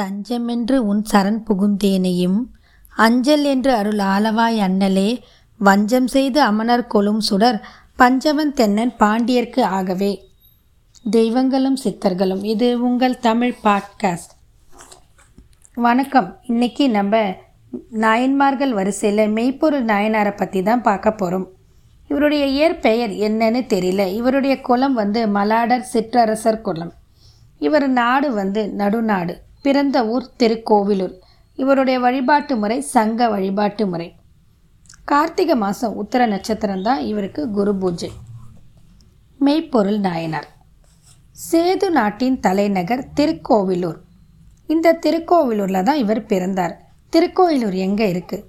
தஞ்சமென்று உன் சரண் புகுந்தேனையும் அஞ்சல் என்று அருள் ஆலவாய் அண்ணலே வஞ்சம் செய்து அமனர் கொலும் சுடர் பஞ்சவன் தென்னன் பாண்டியர்க்கு ஆகவே. தெய்வங்களும் சித்தர்களும் இது உங்கள் தமிழ் பாட்காஸ்ட். வணக்கம். இன்னைக்கு நம்ம நாயன்மார்கள் வரிசையில் மெய்ப்பொருள் நாயனாரை பற்றி தான் பார்க்க போகிறோம் இவருடைய இயற்பெயர் என்னன்னு தெரியல. இவருடைய குலம் வந்து மலாடர் சிற்றரசர் குலம். இவர் நாடு வந்து நடுநாடு. பிறந்த ஊர் திருக்கோவிலூர். இவருடைய வழிபாட்டு முறை சங்க வழிபாட்டு முறை. கார்த்திகை மாதம் உத்தர நட்சத்திரம் தான் இவருக்கு குரு பூஜை. மெய்ப்பொருள் நாயனார். சேது நாட்டின் தலைநகர் திருக்கோவிலூர். இந்த திருக்கோவிலூரில் தான் இவர் பிறந்தார். திருக்கோவிலூர் எங்கே இருக்குது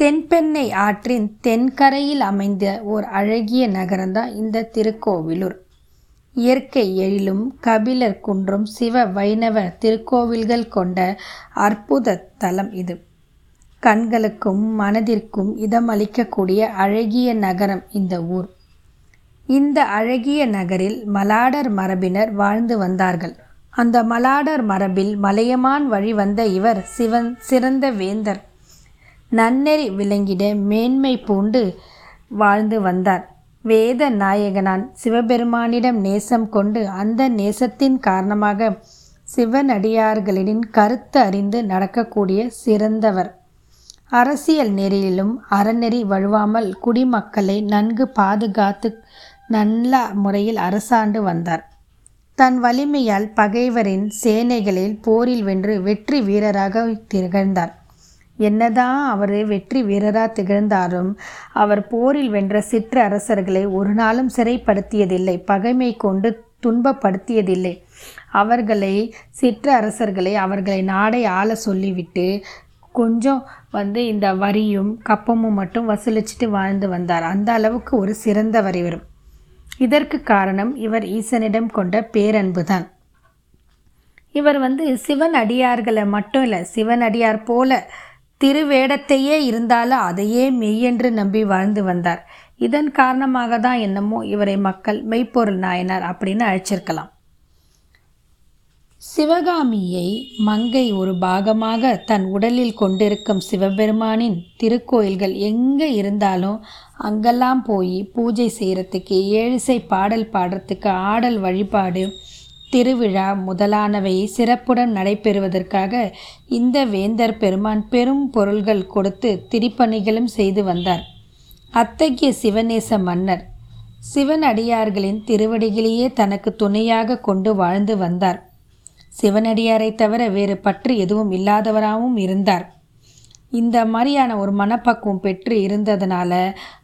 தென்பெண்ணை ஆற்றின் தென்கரையில் அமைந்த ஓர் அழகிய நகரம்தான் இந்த திருக்கோவிலூர். இயற்கை எழிலும் கபிலர் குன்றும் சிவ வைணவ திருக்கோவில்கள் கொண்ட அற்புத தலம் இது. கண்களுக்கும் மனதிற்கும் இதமளிக்கக்கூடிய அழகிய நகரம் இந்த ஊர். இந்த அழகிய நகரில் மலாடர் மரபினர் வாழ்ந்து வந்தார்கள். அந்த மலாடர் மரபில் மலையமான் வழி வந்த இவர் சிவன் சிறந்த வேந்தர். நன்னெறி விளங்கிட மேன்மை பூண்டு வாழ்ந்து வந்தார். வேத நாயகனான் சிவபெருமானிடம் நேசம் கொண்டு அந்த நேசத்தின் காரணமாக சிவனடியார்களின் கருத்து அறிந்து நடக்கக்கூடிய சிறந்தவர். அரசியல் நெறியிலும் அறநெறி வழுவாமல் குடிமக்களை நன்கு பாதுகாத்து நல்ல முறையில் அரசாண்டு வந்தார். தன் வலிமையால் பகைவரின் சேனைகளில் போரில் வென்று வெற்றி வீரராக திகழ்ந்தார். என்னதான் அவர் வெற்றி வீரராக திகழ்ந்தாலும் அவர் போரில் வென்ற சிற்று அரசர்களை ஒரு நாளும் சிறைப்படுத்தியதில்லை பகைமை கொண்டு துன்பப்படுத்தியதில்லை. அவர்களை சிற்று அரசர்களை அவர்களை நாடை ஆள சொல்லிவிட்டு கொஞ்சம் வந்து இந்த வரியும் கப்பமும் மட்டும் வசூலிச்சுட்டு வாழ்ந்து வந்தார். அந்த அளவுக்கு ஒரு சிறந்த இவர். இதற்கு காரணம் இவர் ஈசனிடம் கொண்ட பேரன்பு தான் இவர் வந்து சிவன் அடியார்களை மட்டும் இல்லை சிவன் அடியார் போல திருவேடத்தையே இருந்தாலும் அதையே மெய்யென்று நம்பி வாழ்ந்து வந்தார். இதன் காரணமாக தான் என்னமோ இவரை மக்கள் மெய்ப்பொருள் நாயனார் அப்படின்னு அழைச்சிருக்கலாம். சிவகாமியை மங்கை ஒரு பாகமாக தன் உடலில் கொண்டிருக்கும் சிவபெருமானின் திருக்கோயில்கள் எங்கே இருந்தாலும் அங்கெல்லாம் போய் பூஜை செய்கிறதுக்கு ஏழிசை பாடல் பாடுறதுக்கு ஆடல் வழிபாடு திருவிழா முதலானவை சிறப்புடன் நடைபெறுவதற்காக இந்த வேந்தர் பெருமான் பெரும் பொருள்கள் கொடுத்து திரிப்பணிகளும் செய்து வந்தார். அத்தகைய சிவநேச மன்னர் சிவன் அடியார்களின் திருவடிகளையே தனக்கு துணையாக கொண்டு வாழ்ந்து வந்தார். சிவனடியாரை தவிர வேறு பற்று எதுவும் இல்லாதவராகவும் இருந்தார். இந்த மாதிரியான ஒரு மனப்பக்குவம் பெற்று இருந்ததுனால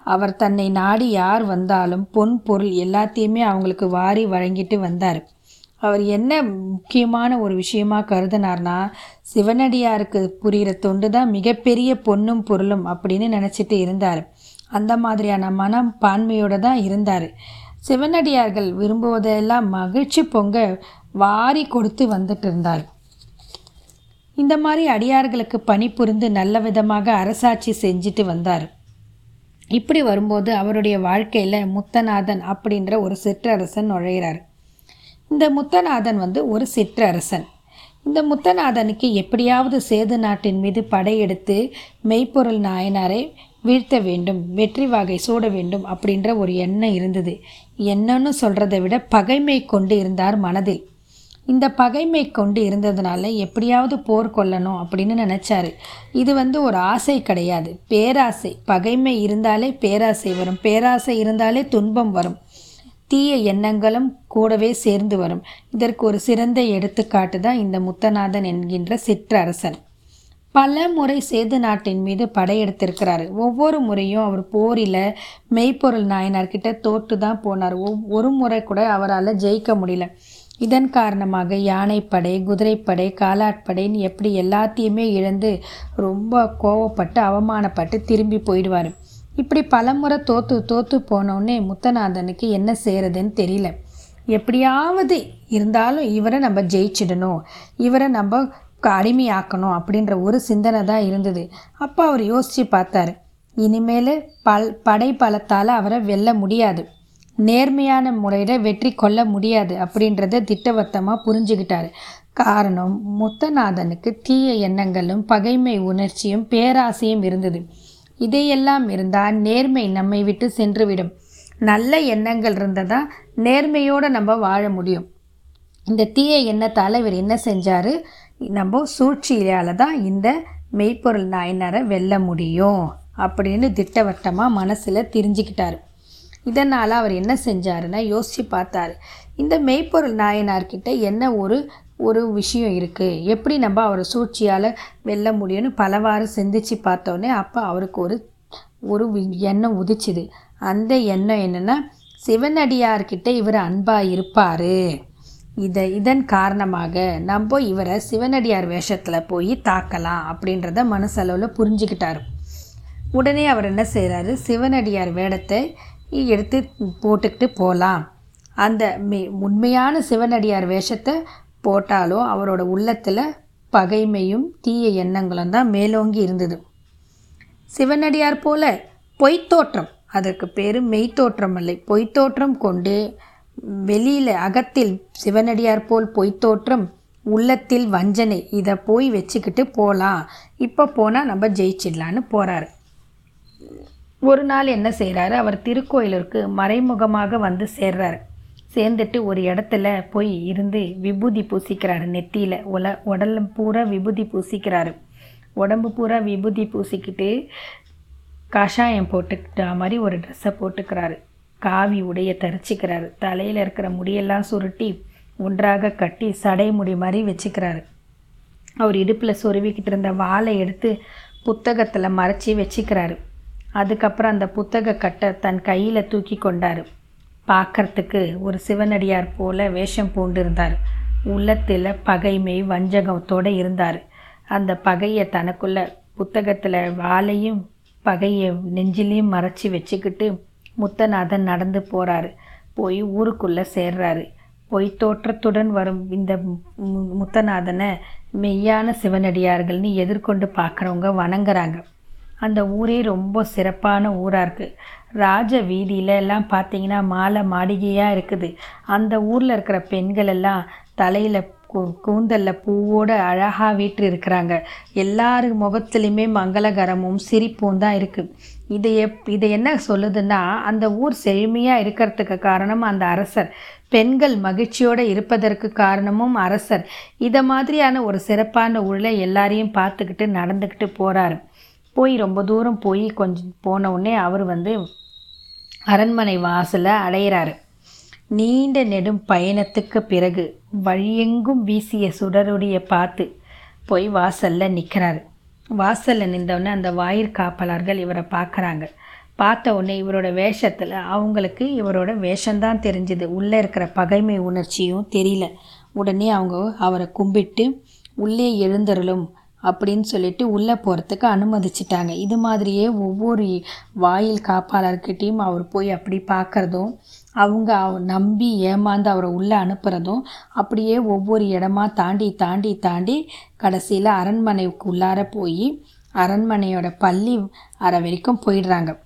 அவர் தன்னை நாடி யார் வந்தாலும் பொன் பொருள் எல்லாத்தையுமே அவங்களுக்கு வாரி வழங்கிட்டு வந்தார். அவர் என்ன முக்கியமான ஒரு விஷயமாக கருதினார்னா சிவனடியாருக்கு புரிகிற தொண்டு தான் மிகப்பெரிய பொண்ணும் பொருளும் அப்படின்னு நினச்சிட்டு இருந்தார். அந்த மாதிரியான மனம் பான்மையோடு தான் இருந்தார். சிவனடியார்கள் விரும்புவதெல்லாம் மகிழ்ச்சி பொங்க வாரி கொடுத்து வந்துட்டு இருந்தார். இந்த மாதிரி அடியார்களுக்கு பணி புரிந்து நல்ல விதமாக அரசாட்சி செஞ்சுட்டு வந்தார். இப்படி வரும்போது அவருடைய வாழ்க்கையில் முத்தநாதன் அப்படின்ற ஒரு சிற்றரசன் நுழைகிறார் இந்த முத்தநாதன் வந்து ஒரு சிற்றரசன். இந்த முத்தநாதனுக்கு எப்படியாவது சேது நாட்டின் மீது படையெடுத்து மெய்ப்பொருள் நாயனாரை வீழ்த்த வேண்டும் வெற்றி வாகை சூட வேண்டும் அப்படின்ற ஒரு எண்ணம் இருந்தது. என்னன்னு சொல்கிறத விட பகைமை கொண்டு இருந்தார் மனதில். இந்த பகைமை கொண்டு இருந்ததுனால எப்படியாவது போர் கொள்ளணும் அப்படின்னு நினச்சாரு. இது வந்து ஒரு ஆசை கிடையாது. பேராசை. பகைமை இருந்தாலே பேராசை வரும். பேராசை இருந்தாலே துன்பம் வரும். தீய எண்ணங்களும் கூடவே சேர்ந்து வரும். இதற்கு ஒரு சிறந்த எடுத்துக்காட்டு தான் இந்த முத்தநாதன் என்கின்ற சிற்றரசன். பல முறை சேது நாட்டின் மீது படையெடுத்திருக்கிறாரு. ஒவ்வொரு முறையும் அவர் போரில் மெய்ப்பொருள் நாயனார்கிட்ட தோற்று தான் போனார். ஒரு முறை கூட அவரால் ஜெயிக்க முடியல. இதன் காரணமாக யானைப்படை குதிரைப்படை காலாட்படைன்னு எப்படி எல்லாத்தையுமே இழந்து ரொம்ப கோவப்பட்டு அவமானப்பட்டு திரும்பி போயிடுவார். இப்படி பலமுறை தோற்று தோற்று போனோடனே முத்தநாதனுக்கு என்ன செய்கிறதுன்னு தெரியல. எப்படியாவது இருந்தாலும் இவரை நம்ம ஜெயிச்சிடணும் இவரை நம்ம அடிமையாக்கணும் அப்படின்ற ஒரு சிந்தனை தான் இருந்தது. அப்போ அவர் யோசித்து பார்த்தாரு இனிமேல் பல் படை பலத்தால் அவரை வெல்ல முடியாது. நேர்மையான முறையில் வெற்றி கொள்ள முடியாது அப்படின்றத திட்டவட்டமாக புரிஞ்சுக்கிட்டாரு காரணம் முத்தநாதனுக்கு தீய எண்ணங்களும் பகைமை உணர்ச்சியும் பேராசையும் இருந்தது. இதையெல்லாம் இருந்தால் நேர்மை நம்மை விட்டு சென்றுவிடும். நல்ல எண்ணங்கள் இருந்தால் தான் நேர்மையோடு நம்ம வாழ முடியும். இந்த தீய எண்ணத்தால் இவர் என்ன செஞ்சார்? நம்ம சூழ்ச்சியால் தான் இந்த மெய்ப்பொருள் நாயனரை வெல்ல முடியும் அப்படின்னு திட்டவட்டமாக மனசில் தெரிஞ்சுக்கிட்டார். இதனால் அவர் என்ன செஞ்சாருன்னா யோசித்து பார்த்தாரு. இந்த மெய்ப்பொருள் நாயனார்கிட்ட என்ன ஒரு ஒரு விஷயம் இருக்குது எப்படி நம்ம அவரை சூழ்ச்சியால் வெல்ல முடியும்னு பலவாறு சிந்திச்சு பார்த்தோன்னே அப்போ அவருக்கு ஒரு ஒரு எண்ணம் உதிச்சுது. அந்த எண்ணம் என்னென்னா சிவனடியார்கிட்ட இவர் அன்பாக இருப்பார். இதை இதன் காரணமாக நம்ம இவரை சிவனடியார் வேஷத்தில் போய் தாக்கலாம் அப்படின்றத மனசளவில் புரிஞ்சுக்கிட்டாரு. உடனே அவர் என்ன செய்கிறாரு சிவனடியார் வேடத்தை எடுத்து போட்டுக்கிட்டு போகலாம் அந்த மே உண்மையான சிவனடியார் வேஷத்தை போட்டாலும் அவரோட உள்ளத்தில் பகைமையும் தீய எண்ணங்களும் தான் மேலோங்கி இருந்தது. சிவனடியார் போல பொய்த்தோற்றம் அதற்கு பேர் மெய்த்தோற்றம் இல்லை. பொய்த்தோற்றம் கொண்டு வெளியில் அகத்தில் சிவனடியார் போல் பொய்த்தோற்றம் உள்ளத்தில் வஞ்சனை இதை போய் வச்சுக்கிட்டு போகலாம் இப்போ போனால் நம்ம ஜெயிச்சிடலான்னு போகிறாரு ஒரு நாள் என்ன செய்கிறாரு அவர் திருக்கோயிலூருக்கு மறைமுகமாக வந்து சேர்றாரு. சேர்ந்துட்டு ஒரு இடத்துல போய் இருந்து விபூதி பூசிக்கிறாரு. நெத்தியில் உல உடல் பூரா விபூதி பூசிக்கிறாரு. உடம்பு பூரா விபூதி பூசிக்கிட்டு கஷாயம் போட்டுக்கிட்ட மாதிரி ஒரு ட்ரெஸ்ஸை போட்டுக்கிறாரு. காவி உடைய தரிச்சிக்கிறாரு. தலையில் இருக்கிற முடியெல்லாம் சுருட்டி ஒன்றாக கட்டி சடை முடி மாதிரி வச்சுக்கிறாரு. அவர் இடுப்பில் சொருவிக்கிட்டு இருந்த வாளை எடுத்து புத்தகத்தில் மறைச்சி வச்சுக்கிறாரு. அதுக்கப்புறம் அந்த புத்தக கட்டை தன் கையில் தூக்கி கொண்டார். பார்க்கறதுக்கு ஒரு சிவனடியார் போல வேஷம் பூண்டிருந்தார். உள்ளத்தில் பகைமை வஞ்சகத்தோடு இருந்தார். அந்த பகையை தனக்குள்ள புத்தகத்தில் வாளையும் பகையை நெஞ்சிலையும் மறைச்சி வச்சுக்கிட்டு முத்தநாதன் நடந்து போகிறாரு போய் ஊருக்குள்ளே சேர்றாரு. பொய் தோற்றத்துடன் வரும் இந்த முத்தநாதனை மெய்யான சிவனடியார்கள்னு எதிர்கொண்டு பார்க்குறவங்க வணங்குறாங்க. அந்த ஊரே ரொம்ப சிறப்பான ஊராக இருக்குது ராஜ வீதியில எல்லாம் பார்த்தீங்கன்னா மாலை மாளிகையாக இருக்குது. அந்த ஊரில் இருக்கிற பெண்கள் எல்லாம் தலையில் கூ கூந்தலில் பூவோட அழகாக வீட்டு இருக்கிறாங்க. எல்லார் முகத்துலையுமே மங்களகரமும் சிரிப்பும் தான் இருக்குது இது எப் இது என்ன சொல்லுதுன்னா அந்த ஊர் செழுமையாக இருக்கிறதுக்கு காரணம் அந்த அரசர். பெண்கள் மகிழ்ச்சியோடு இருப்பதற்கு காரணமும் அரசர். இதை மாதிரியான ஒரு சிறப்பான ஊரில் எல்லாரையும் பார்த்துக்கிட்டு நடந்துக்கிட்டு போகிறாரு போய் ரொம்ப தூரம் போய் கொஞ்சம் போன உடனே அவர் வந்து அரண்மனை வாசலை அடையிறாரு. நீண்ட நெடும் பயணத்துக்கு பிறகு வழியெங்கும் வீசிய சுடருடைய பார்த்து போய் வாசலில் நிற்கிறாரு வாசலில் நின்றவுடனே அந்த வாயிற் காப்பலர்கள் இவரை பார்க்குறாங்க. பார்த்த உடனே இவரோட வேஷத்தில் அவங்களுக்கு இவரோட வேஷம்தான் தெரிஞ்சுது. உள்ளே இருக்கிற பகைமை உணர்ச்சியும் தெரியல. உடனே அவங்க அவரை கும்பிட்டு உள்ளே எழுந்தருளும். அப்படின்னு சொல்லிட்டு உள்ளே போகிறதுக்கு அனுமதிச்சிட்டாங்க. இது மாதிரியே ஒவ்வொரு வாயில் காப்பாளர்கிட்டையும் அவர் போய் அப்படி பார்க்குறதும் அவங்க அவ- நம்பி ஏமாந்து அவரை உள்ளே அனுப்புகிறதும் அப்படியே ஒவ்வொரு இடமா தாண்டி தாண்டி தாண்டி கடைசியில் அரண்மனைக்கு உள்ளார போய் அரண்மனையோட பள்ளி அறை வரைக்கும் போயிடுறாங்க.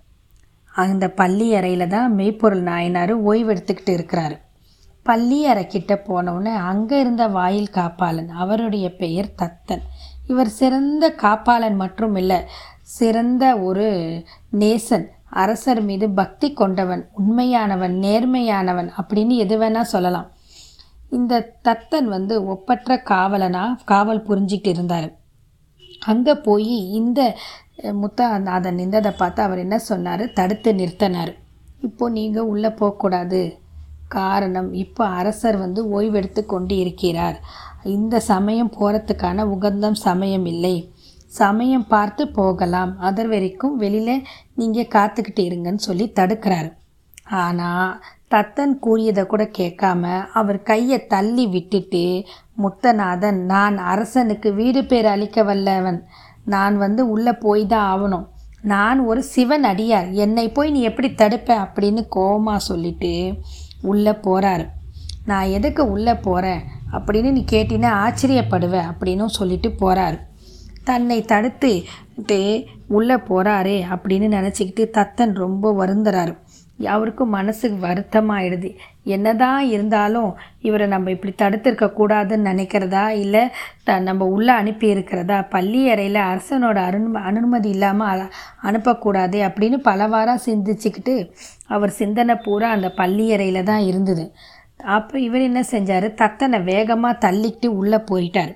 அந்த பள்ளி அறையில் தான் மெய்ப்பொருள் நாயனார் ஓய்வெடுத்துக்கிட்டு இருக்கிறாரு. பள்ளி அறைக்கிட்ட போனவுடனே அங்கே இருந்த வாயில் காப்பாளன் அவருடைய பெயர் தத்தன். இவர் சிறந்த காப்பாளன் மற்றும் இல்லை சிறந்த ஒரு நேசன். அரசர் மீது பக்தி கொண்டவன் உண்மையானவன் நேர்மையானவன் அப்படின்னு எது வேணால் சொல்லலாம். இந்த தத்தன் வந்து ஒப்பற்ற காவலனா காவல் புரிஞ்சிக்கிட்டு இருந்தார். அங்கே போய் இந்த முத்தா அதை நின்றதை பார்த்து அவர் என்ன சொன்னார்? தடுத்து நிறுத்தினார். இப்போது நீங்கள் உள்ளே போகக்கூடாது. காரணம் இப்போ அரசர் வந்து ஓய்வெடுத்து கொண்டு இருக்கிறார். இந்த சமயம் போகிறதுக்கான உகந்தம் சமயம் இல்லை. சமயம் பார்த்து போகலாம். அதர் வரைக்கும் வெளியில் நீங்கள் காத்துக்கிட்டு இருங்கன்னு சொல்லி தடுக்கிறாரு. ஆனால் தத்தன் கூறியதை கூட கேட்காம அவர் கையை தள்ளி விட்டுட்டு முத்தநாதன் நான் அரசனுக்கு வீடு பேர் அளிக்க வல்லவன். நான் வந்து உள்ளே போய் தான் ஆகணும். நான் ஒரு சிவன் அடியார். என்னை போய் நீ எப்படி தடுப்ப? அப்படின்னு கோபமாக சொல்லிட்டு உள்ளே போகிறாரு நான் எதுக்கு உள்ளே போகிறேன் அப்படின்னு நீ கேட்டினா ஆச்சரியப்படுவ அப்படின்னும் சொல்லிட்டு போகிறாரு தன்னை தடுத்து உள்ளே போகிறாரே அப்படின்னு நினச்சிக்கிட்டு தத்தன் ரொம்ப வருந்துறாரு. அவருக்கும் மனசுக்கு வருத்தமாயிடுது. என்னதான் இருந்தாலும் இவரை நம்ம இப்படி தடுத்திருக்க கூடாதுன்னு நினைக்கிறதா இல்லை த நம்ம உள்ளே அனுப்பி இருக்கிறதா? பள்ளி அறையில் அரசனோட அருண் அனுமதி இல்லாமல் அனுப்பக்கூடாது அப்படின்னு பலவாறாக சிந்திச்சுக்கிட்டு அவர் சிந்தனை பூரா அந்த பள்ளி அறையில் தான் இருந்தது. அப்போ இவர் என்ன செஞ்சார்? தத்தனை வேகமாக தள்ளிக்கிட்டு உள்ளே போயிட்டார்.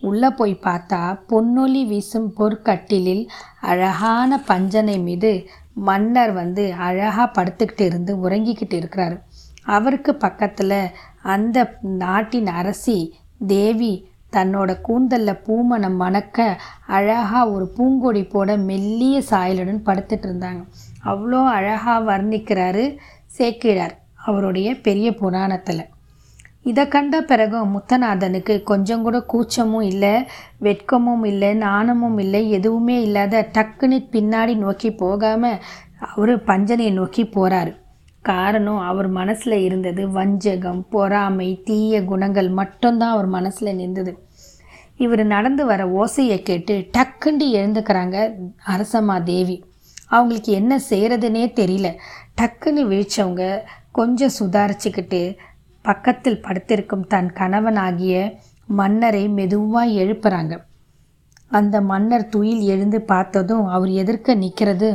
உள்ளே போய் பார்த்தா பொன்னொலி வீசும் பொற்கட்டிலில் அழகான பஞ்சனை மீது மன்னர் வந்து அழகாக படுத்துக்கிட்டு இருந்து உறங்கிக்கிட்டு இருக்கிறாரு. அவருக்கு பக்கத்தில் அந்த நாட்டின் அரசி தேவி தன்னோட கூந்தலில் பூமணம் மணக்க அழகாக ஒரு பூங்கொடி போட மெல்லிய சாயலுடன் படுத்துட்டு இருந்தாங்க. அவ்வளோ அழகாக வர்ணிக்கிறாரு சேக்கிழார். அவருடைய பெரிய புராணத்தில். இதை கண்ட பிறகும் முத்தநாதனுக்கு கொஞ்சம் கூட கூச்சமும் இல்லை வெட்கமும் இல்லை நாணமும் இல்லை எதுவுமே இல்லாத டக்குன்னு பின்னாடி நோக்கி போகாமல் அவர் பஞ்சனையை நோக்கி போகிறாரு காரணம் அவர் மனசில் இருந்தது வஞ்சகம் பொறாமை தீய குணங்கள் மட்டும்தான் அவர் மனசில் நின்றது. இவர் நடந்து வர ஓசையை கேட்டு டக்குண்டு எழுந்துக்கிறாங்க அரசம்மா தேவி அவங்களுக்கு என்ன செய்கிறதுனே தெரியல. டக்குன்னு விழிச்சவங்க கொஞ்சம் சுதாரிச்சுக்கிட்டு பக்கத்தில் படுத்திருக்கும் தன் கணவனாகிய மன்னரை மெதுவாக எழுப்புறாங்க. அந்த மன்னர் துயில் எழுந்து பார்த்ததும் அவர் எதிர்க்க நிற்கிறது.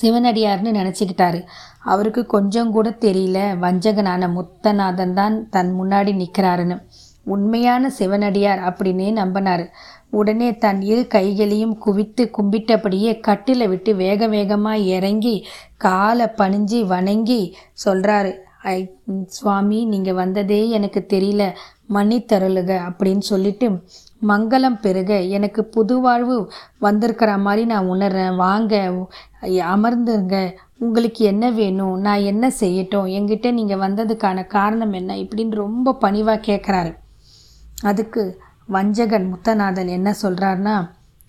சிவனடியார்னு நினச்சிக்கிட்டாரு. அவருக்கு கொஞ்சம் கூட தெரியல. வஞ்சகனான முத்தநாதன் தான் தன் முன்னாடி நிற்கிறாருன்னு. உண்மையான சிவனடியார் அப்படின்னே நம்பினார். உடனே தன் இரு கைகளையும் குவித்து கும்பிட்டபடியே கட்டில விட்டு வேக வேகமாக இறங்கி காலை பணிஞ்சு வணங்கி சொல்கிறாரு ஐ சுவாமி நீங்கள் வந்ததே எனக்கு தெரியல. மன்னித்தருளுக அப்படின்னு சொல்லிட்டு மங்களம் பெருக எனக்கு புது வாழ்வு வந்திருக்கிற மாதிரி நான் உணர்றேன். வாங்க அமர்ந்துங்க உங்களுக்கு என்ன வேணும்? நான் என்ன செய்யட்டும்? என்கிட்ட நீங்கள் வந்ததுக்கான காரணம் என்ன? இப்படின்னு ரொம்ப பணிவாக கேட்குறாரு அதுக்கு வஞ்சகன் முத்தநாதன் என்ன சொல்கிறாருன்னா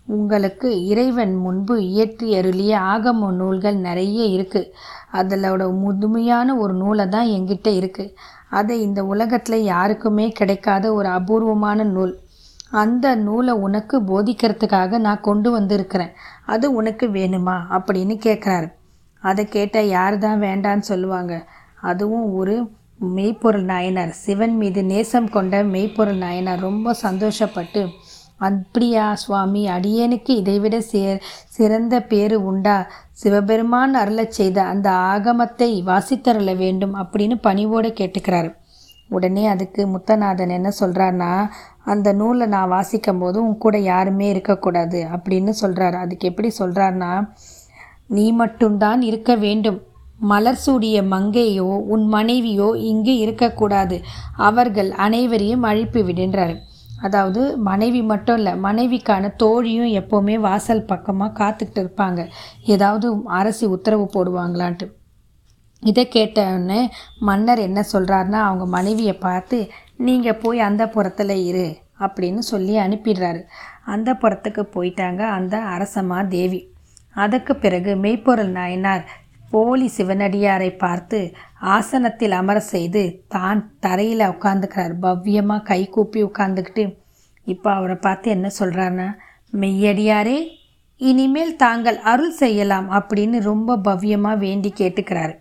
உங்களுக்கு இறைவன் முன்பு இயற்றி அருளிய ஆகம நூல்கள் நிறைய இருக்குது அதிலோட முதுமையான ஒரு நூலை தான் எங்கிட்ட இருக்குது அதை இந்த உலகத்தில் யாருக்குமே கிடைக்காத ஒரு அபூர்வமான நூல். அந்த நூலை உனக்கு போதிக்கிறதுக்காக நான் கொண்டு வந்திருக்கிறேன். அது உனக்கு வேணுமா? அப்படின்னு கேட்குறாரு அதை கேட்டால் யார் தான் வேண்டான்னு சொல்லுவாங்க. அதுவும் ஒரு மெய்ப்பொருள் நாயனார் சிவன் மீது நேசம் கொண்ட மெய்ப்பொருள் நாயனார் ரொம்ப சந்தோஷப்பட்டு அப்படியா சுவாமி அடியேனுக்கு இதைவிட சே சிறந்த பேரு உண்டா? சிவபெருமான் அருளச் செய்த அந்த ஆகமத்தை வாசித்தருள வேண்டும் அப்படின்னு பணிவோடு கேட்டுக்கிறாரு. உடனே அதுக்கு முத்தநாதன் என்ன சொல்கிறாருன்னா அந்த நூலை நான் வாசிக்கும் போது உன் கூட யாருமே இருக்கக்கூடாது அப்படின்னு சொல்கிறாரு அதுக்கு எப்படி சொல்கிறாருன்னா நீ மட்டும்தான் இருக்க வேண்டும். மலர் சூடிய மங்கையோ உன் மனைவியோ இங்கு இருக்கக்கூடாது. அவர்கள் அனைவரையும் அழிப்பு விடுன்றார் அதாவது மனைவி மட்டும் இல்லை மனைவிக்கான தோழியும் எப்போவுமே வாசல் பக்கமாக காத்துக்கிட்டு இருப்பாங்க. ஏதாவது அரசி உத்தரவு போடுவாங்களான்ட்டு. இதை கேட்டவுடனே மன்னர் என்ன சொல்கிறாருன்னா அவங்க மனைவியை பார்த்து நீங்கள் போய் அந்த புறத்தில் இரு அப்படின்னு சொல்லி அனுப்பிடுறாரு. அந்த புறத்துக்கு போயிட்டாங்க அந்த அரசமா தேவி அதற்கு பிறகு மெய்ப்பொருள் நாயனார் போலி சிவனடியாரை பார்த்து ஆசனத்தில் அமர செய்து தான் தரையில் உட்காந்துக்கிறார் பவ்யமாக கை கூப்பி உட்காந்துக்கிட்டு இப்போ அவரை பார்த்து என்ன சொல்கிறாருன்னா மெய்யடியாரே இனிமேல் தாங்கள் அருள் செய்யலாம் அப்படின்னு ரொம்ப பவ்யமாக வேண்டி கேட்டுக்கிறாரு.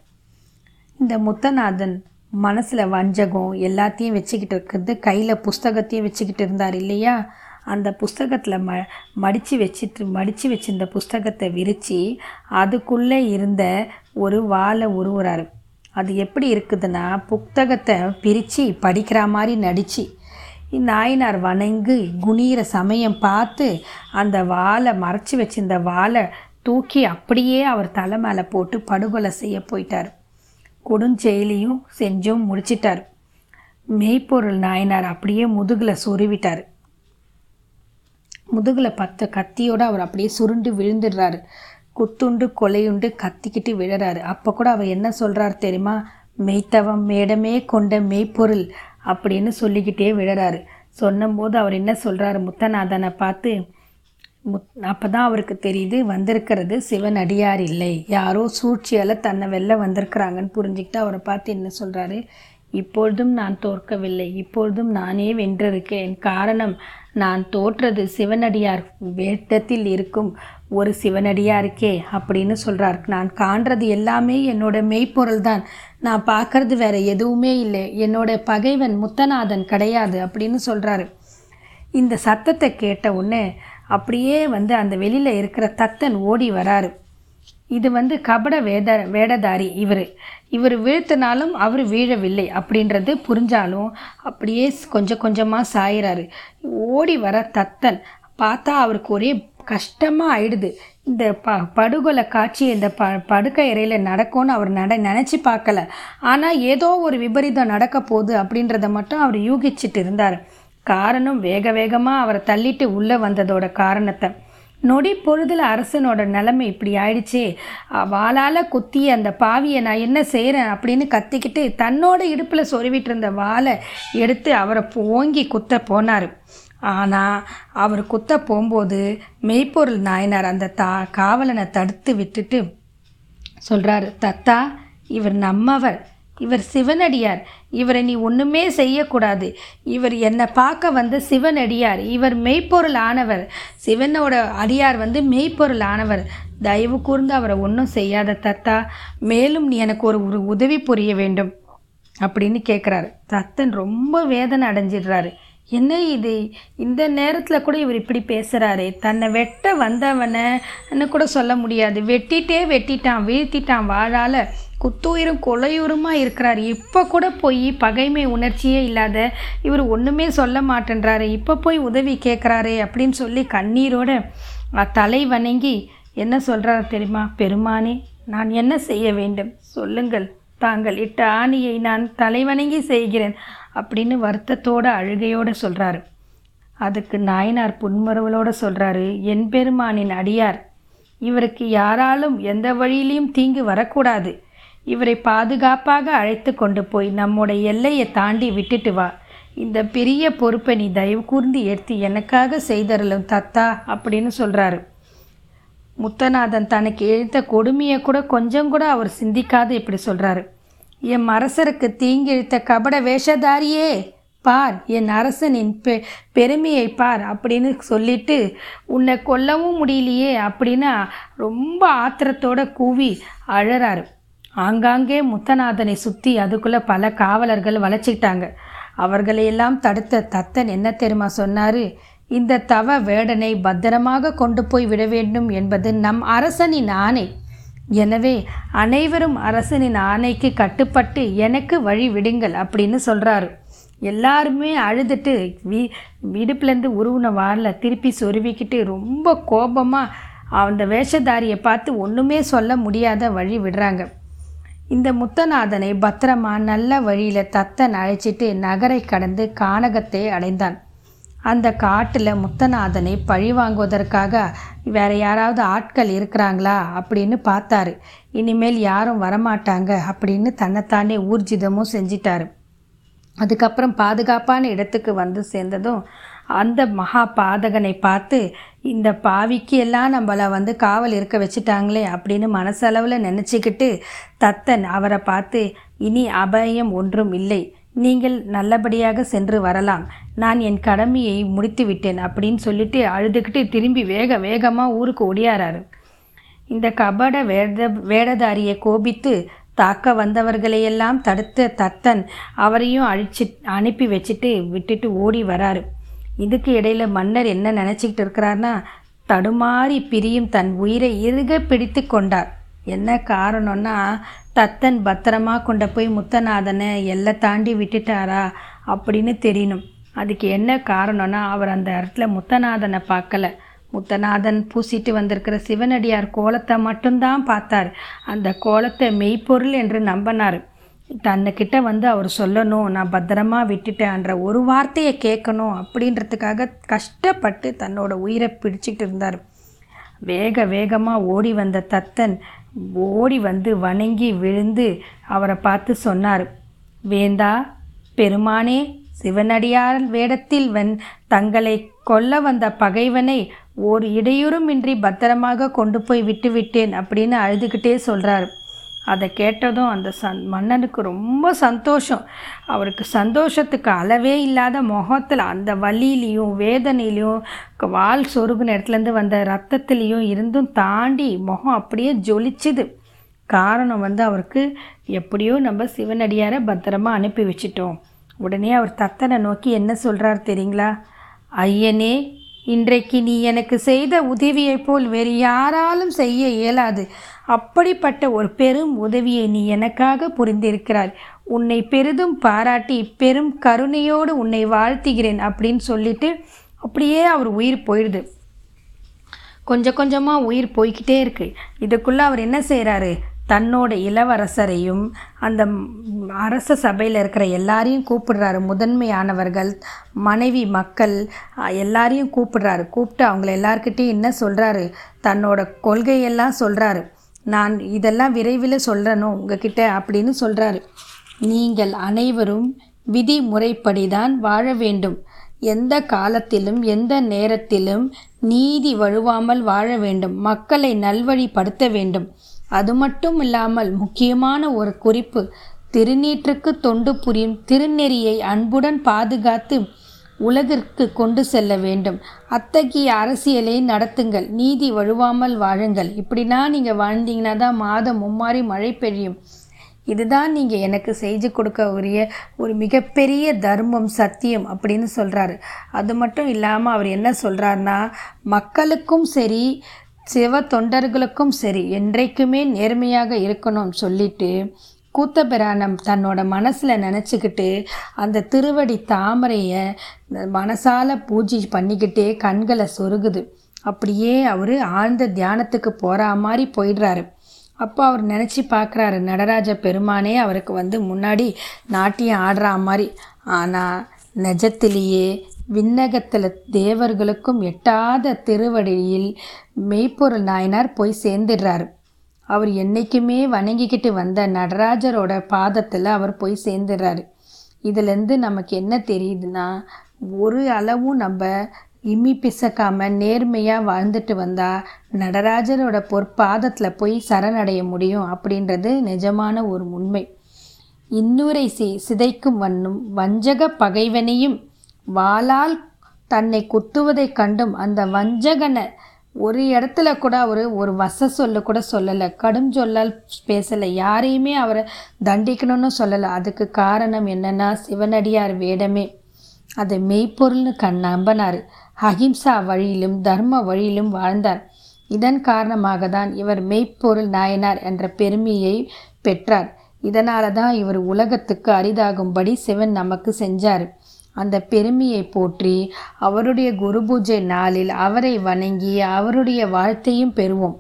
இந்த முத்தநாதன் மனசில் வஞ்சகம் எல்லாத்தையும் வச்சுக்கிட்டு இருக்கிறது கையில் புஸ்தகத்தையும் வச்சுக்கிட்டு இருந்தார் இல்லையா? அந்த புஸ்தகத்தில் ம மடித்து வச்சுட்டு மடித்து வச்சிருந்த புஸ்தகத்தை விரித்து அதுக்குள்ளே இருந்த ஒரு வாழை உருவுறாரு. அது எப்படி இருக்குதுன்னா புத்தகத்தை பிரித்து படிக்கிற மாதிரி நடித்து நாயனார் வணங்கி குனிகிற சமயம் பார்த்து அந்த வாழை மறைச்சி வச்சிருந்த வாழை தூக்கி அப்படியே அவர் தலை மேலே போட்டு படுகொலை செய்ய போயிட்டார். கொடுஞ்செயலியும் செஞ்சும் முடிச்சிட்டார். மெய்ப்பொருள் நாயனார் அப்படியே முதுகில் சொருவிட்டார். முதுகில் பத்த கத்தியோடு அவர் அப்படியே சுருண்டு விழுந்துடுறாரு. குத்துண்டு கொலையுண்டு கத்திக்கிட்டு விழுறாரு. அப்போ கூட அவர் என்ன சொல்கிறார் தெரியுமா? மெய்த்தவம் மேடமே கொண்ட மெய்ப்பொருள் அப்படின்னு சொல்லிக்கிட்டே விழுறாரு. சொன்னபோது அவர் என்ன சொல்கிறாரு முத்தநாதனை பார்த்து முத் அப்போ தான் அவருக்கு தெரியுது வந்திருக்கிறது சிவன் அடியார் இல்லை. யாரோ சூழ்ச்சியால் தன்னை வெளில வந்திருக்கிறாங்கன்னு புரிஞ்சுக்கிட்டு அவரை பார்த்து என்ன சொல்கிறாரு இப்பொழுதும் நான் தோற்கவில்லை. இப்பொழுதும் நானே வென்றிருக்கேன் காரணம் நான் தோற்றது சிவனடியார் வேட்டத்தில் இருக்கும் ஒரு சிவனடியாருக்கே அப்படின்னு சொல்கிறார் நான் காண்றது எல்லாமே என்னோட மெய்ப்பொருள் தான் நான் பார்க்கறது வேற எதுவுமே இல்லை. என்னோட பகைவன் முத்தநாதன் கிடையாது அப்படின்னு சொல்கிறாரு இந்த சத்தத்தை கேட்ட உடனே அப்படியே வந்து அந்த வெளியில் இருக்கிற தத்தன் ஓடி வராரு. இது வந்து கபட வேத வேடதாரி இவர். இவர் வீழ்த்தினாலும் அவர் வீழவில்லை. அப்படின்றது புரிஞ்சாலும் அப்படியே கொஞ்சம் கொஞ்சமாக சாயிறாரு. ஓடி வர தத்தன் பார்த்தா அவருக்கு ஒரே கஷ்டமாக ஆயிடுது. இந்த ப படுகொலை காட்சி இந்த ப படுக்கை இறையில் நடக்கும்னு அவர் நட நினச்சி பார்க்கல. ஆனால் ஏதோ ஒரு விபரீதம் நடக்க போகுது அப்படின்றத மட்டும் அவர் யூகிச்சிட்டு இருந்தார். காரணம் வேக வேகமாக அவரை தள்ளிட்டு உள்ளே வந்ததோட காரணத்தை. நொடி பொழுதில் அரசனோட நிலைமை இப்படி ஆயிடுச்சு. வாளால் குத்தி அந்த பாவியை நான் என்ன செய்கிறேன் அப்படின்னு கத்திக்கிட்டு தன்னோட இடுப்பில் சொருவிட்டு இருந்த வாளை எடுத்து அவரை ஓங்கி குத்த போனார். ஆனால் அவர் குத்த போகும்போது மெய்ப்பொருள் நாயனார் அந்த தா காவலனை தடுத்து விட்டுட்டு சொல்கிறாரு தத்தா இவர் நம்மவர். இவர் சிவனடியார். இவரை நீ ஒன்றுமே செய்யக்கூடாது. இவர் என்னை பார்க்க வந்த சிவனடியார். இவர் மெய்ப்பொருள் ஆனவர். சிவனோட அடியார் வந்து மெய்ப்பொருள் ஆனவர். தயவு கூர்ந்து அவரை ஒன்றும் செய்யாத தத்தா மேலும் நீ எனக்கு ஒரு ஒரு உதவி புரிய வேண்டும். அப்படின்னு கேட்குறாரு தத்தன் ரொம்ப வேதனை அடைஞ்சிடுறாரு. என்ன இது? இந்த நேரத்தில் கூட இவர் இப்படி பேசுகிறாரே தன்னை வெட்ட வந்தவனைன்னு கூட சொல்ல முடியாது. வெட்டிட்டே வெட்டிட்டான் வீழ்த்திட்டான் வாழால். குத்துயிரும் கொலையுருமாக இருக்கிறார். இப்போ கூட போய் பகைமை உணர்ச்சியே இல்லாத இவர் ஒன்றுமே சொல்ல மாட்டேன்றாரு. இப்போ போய் உதவி கேட்குறாரே அப்படின்னு சொல்லி கண்ணீரோட தலை வணங்கி என்ன சொல்கிறாரு தெரியுமா? பெருமானே நான் என்ன செய்ய வேண்டும்? சொல்லுங்கள். தாங்கள் இட்ட ஆணியை நான் தலைவணங்கி செய்கிறேன் அப்படின்னு வருத்தத்தோட அழுகையோட சொல்கிறாரு அதுக்கு நாயனார் புன்முறுவலோட சொல்கிறாரு என் பெருமானின் அடியார் இவருக்கு யாராலும் எந்த வழியிலையும் தீங்கு வரக்கூடாது. இவரை பாதுகாப்பாக அழைத்து கொண்டு போய் நம்முடைய எல்லையை தாண்டி விட்டுட்டு வா. இந்த பெரிய பொறுப்பை நீ தயவு கூர்ந்து எடுத்து எனக்காக செய்தரலும் தத்தா அப்படின்னு சொல்கிறாரு முத்தநாதன் தனக்கு எழுத்த கொடுமையை கூட கொஞ்சம் கூட அவர் சிந்திக்காது இப்படி சொல்கிறாரு என் அரசருக்கு தீங்கிழித்த கபட வேஷதாரியே பார் என் அரசனின் பெ பெருமையை பார் அப்படின்னு சொல்லிட்டு உன்னை கொல்லவும் முடியலையே அப்படின்னு ரொம்ப ஆத்திரத்தோட கூவி அழறாரு. ஆங்காங்கே முத்தநாதனை சுற்றி அதுக்குள்ளே பல காவலர்கள் வளைச்சிக்கிட்டாங்க அவர்களையெல்லாம் தடுத்த தத்தன் என்ன தெரியுமா சொன்னார்? இந்த தவ வேடனை பத்திரமாக கொண்டு போய் விட வேண்டும் என்பது நம் அரசனின் ஆணை. எனவே அனைவரும் அரசனின் ஆணைக்கு கட்டுப்பட்டு எனக்கு வழி விடுங்கள் அப்படின்னு சொல்கிறாரு எல்லாருமே அழுதுட்டு வீ இடுப்புலேருந்து உருவின வாரில் திருப்பி சொருவிக்கிட்டு ரொம்ப கோபமாக அந்த வேஷதாரியை பார்த்து ஒன்றுமே சொல்ல முடியாத வழி விடுறாங்க. இந்த முத்தநாதனை பத்திரமா நல்ல வழியில் தத்தன் அழைச்சிட்டு நகரை கடந்து கானகத்தை அடைந்தான். அந்த காட்டில் முத்தநாதனை பழி வாங்குவதற்காக வேற யாராவது ஆட்கள் இருக்கிறாங்களா அப்படின்னு பார்த்தாரு. இனிமேல் யாரும் வரமாட்டாங்க அப்படின்னு தன்னைத்தானே ஊர்ஜிதமும் செஞ்சிட்டாரு. அதுக்கப்புறம் பாதுகாப்பான இடத்துக்கு வந்து சேர்ந்ததும் அந்த மகா பாதகனை பார்த்து இந்த பாவிக்கு எல்லாம் நம்மளை வந்து காவல் இருக்க வச்சுட்டாங்களே அப்படின்னு மனசளவில் நினச்சிக்கிட்டு தத்தன் அவரை பார்த்து இனி அபயம் ஒன்றும் இல்லை. நீங்கள் நல்லபடியாக சென்று வரலாம். நான் என் கடமையை முடித்து விட்டேன் அப்படின்னு சொல்லிட்டு அழுதுகிட்டு திரும்பி வேக வேகமாக ஊருக்கு ஒடியாராரு இந்த கபட வேட வேடதாரியை கோபித்து தாக்க வந்தவர்களையெல்லாம் தடுத்த தத்தன் அவரையும் அழிச்சி அனுப்பி வச்சுட்டு விட்டுட்டு ஓடி வராரு. இதுக்கு இடையில் மன்னர் என்ன நினச்சிக்கிட்டு இருக்கிறார்னா தடுமாறி பிரியும் தன் உயிரை இறுக பிடித்து கொண்டார். என்ன காரணம்னா தத்தன் பத்திரமா கொண்டு போய் முத்தநாதனை எல்லை தாண்டி விட்டுட்டாரா அப்படின்னு தெரியணும். அதுக்கு என்ன காரணம்னா அவர் அந்த இடத்துல முத்தநாதனை பார்க்கல. முத்தநாதன் பூசிட்டு வந்திருக்கிற சிவனடியார் கோலத்தை மட்டும்தான் பார்த்தார். அந்த கோலத்தை மெய்ப்பொருள் என்று நம்பினார். தன்னைக்கிட்ட வந்து அவர் சொல்லணும் நான் பத்திரமா விட்டுட்டேன்ற ஒரு வார்த்தையை கேட்கணும் அப்படின்றதுக்காக கஷ்டப்பட்டு தன்னோட உயிரை பிடிச்சிட்டு இருந்தார். வேக வேகமாக ஓடி வந்த தத்தன் ஓடி வந்து வணங்கி விழுந்து அவரை பார்த்து சொன்னார் வேந்தா பெருமானே சிவனடியார் வேடத்தில் வன் தங்களை கொல்ல வந்த பகைவனை ஓர் இடையூறுமின்றி பத்திரமாக கொண்டு போய் விட்டுவிட்டேன் அப்படின்னு அழுதுகிட்டே சொல்கிறார் அதை கேட்டதும் அந்த சந் மன்னனுக்கு ரொம்ப சந்தோஷம். அவருக்கு சந்தோஷத்துக்கு அளவே இல்லாத முகத்தில் அந்த வலியிலையும் வேதனையிலையும் வால் சொருகு நேரத்துலேருந்து வந்த ரத்தத்துலேயும் இருந்தும் தாண்டி முகம் அப்படியே ஜொலிச்சுது. காரணம் வந்து அவருக்கு எப்படியோ நம்ம சிவனடியாரை பத்திரமா அனுப்பி வச்சிட்டோம். உடனே அவர் தத்தனை நோக்கி என்ன சொல்கிறார் தெரியுங்களா? ஐயனே இன்றைக்கு நீ எனக்கு செய்த உதவியைப் போல் வேறு யாராலும் செய்ய இயலாது. அப்படிப்பட்ட ஒரு பெரும் உதவியை நீ எனக்காக புரிந்திருக்கிறாய். உன்னை பெரிதும் பாராட்டி பெரும் கருணையோடு உன்னை வாழ்த்துகிறேன் அப்படின்னு சொல்லிட்டு அப்படியே அவர் உயிர் போயிடுது. கொஞ்சம் கொஞ்சமாக உயிர் போய்கிட்டே இருக்கு. இதுக்குள்ளே அவர் என்ன செய்கிறாரு தன்னோட இளவரசரையும் அந்த அரச சபையில் இருக்கிற எல்லாரையும் கூப்பிடுறாரு. முதன்மையானவர்கள் மனைவி மக்கள் எல்லாரையும் கூப்பிடுறாரு. கூப்பிட்டு அவங்கள எல்லார்கிட்டையும் என்ன சொல்கிறாரு தன்னோட கொள்கையெல்லாம் சொல்கிறாரு நான் இதெல்லாம் விரைவில் சொல்கிறனோ உங்ககிட்ட அப்படின்னு சொல்கிறாரு நீங்கள் அனைவரும் விதிமுறைப்படி தான் வாழ வேண்டும். எந்த காலத்திலும் எந்த நேரத்திலும் நீதி வழுவாமல் வாழ வேண்டும். மக்களை நல்வழிப்படுத்த வேண்டும். அது மட்டும் இல்லாமல் முக்கியமான ஒரு குறிப்பு திருநீற்றுக்கு தொண்டு புரியும் திருநெறியை அன்புடன் பாதுகாத்து உலகிற்கு கொண்டு செல்ல வேண்டும். அத்தகைய அரசியலை நடத்துங்கள். நீதி வழுவாமல் வாழுங்கள். இப்படின்னா நீங்கள் வாழ்ந்தீங்கன்னா தான் மாதம் மும்மாறி மழை பெய்யும். இதுதான் நீங்கள் எனக்கு செஞ்சு கொடுக்க உரிய ஒரு மிகப்பெரிய தர்மம் சத்தியம் அப்படின்னு சொல்கிறாரு அது மட்டும் இல்லாமல் அவர் என்ன சொல்கிறாருன்னா மக்களுக்கும் சரி சிவ தொண்டர்களுக்கும் சரி என்றைக்குமே நேர்மையாக இருக்கணும் சொல்லிட்டு கூத்தபிரானம் தன்னோட மனசில் நினச்சிக்கிட்டு அந்த திருவடி தாமரையை மனசால் பூஜை பண்ணிக்கிட்டே கண்களை சொருகுது. அப்படியே அவர் ஆழ்ந்த தியானத்துக்கு போகிற மாதிரி போயிடுறாரு. அப்போ அவர் நினச்சி பார்க்குறாரு நடராஜ பெருமானே அவருக்கு வந்து முன்னாடி நாட்டியம் ஆடுற மாதிரி ஆனால் நிஜத்திலேயே விண்ணகத்தில் தேவர்களுக்கும் எட்டாத திருவடியில் மெய்ப்பொருள் நாயனார் போய் சேர்ந்துடுறாரு. அவர் என்னைக்குமே வணங்கிக்கிட்டு வந்த நடராஜரோட பாதத்தில் அவர் போய் சேர்ந்துடுறாரு. இதுலேருந்து நமக்கு என்ன தெரியுதுன்னா ஒரு அளவும் நம்ம இம்மி பிசக்காமல் நேர்மையாக வாழ்ந்துட்டு வந்தால் நடராஜரோட பொற்பாதத்தில் போய் சரணடைய முடியும் அப்படின்றது நிஜமான ஒரு உண்மை. இன்னுரை சி சிதைக்கும் வண்ணும் வஞ்சக பகைவனையும் வாளால் தன்னை குத்துவதைக் கண்டும் அந்த வஞ்சகனை ஒரு இடத்துல கூட அவர் ஒரு வச சொல்ல கூட சொல்லலை. கடும் சொல்லால் பேசலை. யாரையுமே அவரை தண்டிக்கணும்னு சொல்லலை. அதுக்கு காரணம் என்னென்னா சிவனடியார் வேடமே. அதை மெய்ப்பொருள்னு கண் நம்பினார். அஹிம்சா வழியிலும் தர்ம வழியிலும் வாழ்ந்தார். இதன் காரணமாக தான் இவர் மெய்ப்பொருள் நாயனார் என்ற பெருமையை பெற்றார். இதனால தான் இவர் உலகத்துக்கு அரிதாகும்படி சிவன் நமக்கு செஞ்சார். அந்த பெருமையை போற்றி அவருடைய குரு பூஜை நாளில் அவரை வணங்கி அவருடைய வாழ்த்தையும் பெறுவோம்.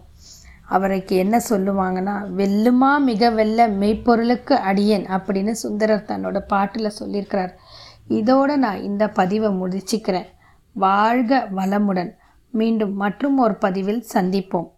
அவருக்கு என்ன சொல்லுவாங்கன்னா வெல்லுமா மிக வெல்ல மெய்ப்பொருளுக்கு அடியேன் அப்படின்னு சுந்தரர் தன்னோட பாட்டில் சொல்லியிருக்கிறார். இதோட நான் இந்த பதிவை முடிச்சுக்கிறேன். வாழ்க வளமுடன். மீண்டும் மற்றும் ஒரு பதிவில் சந்திப்போம்.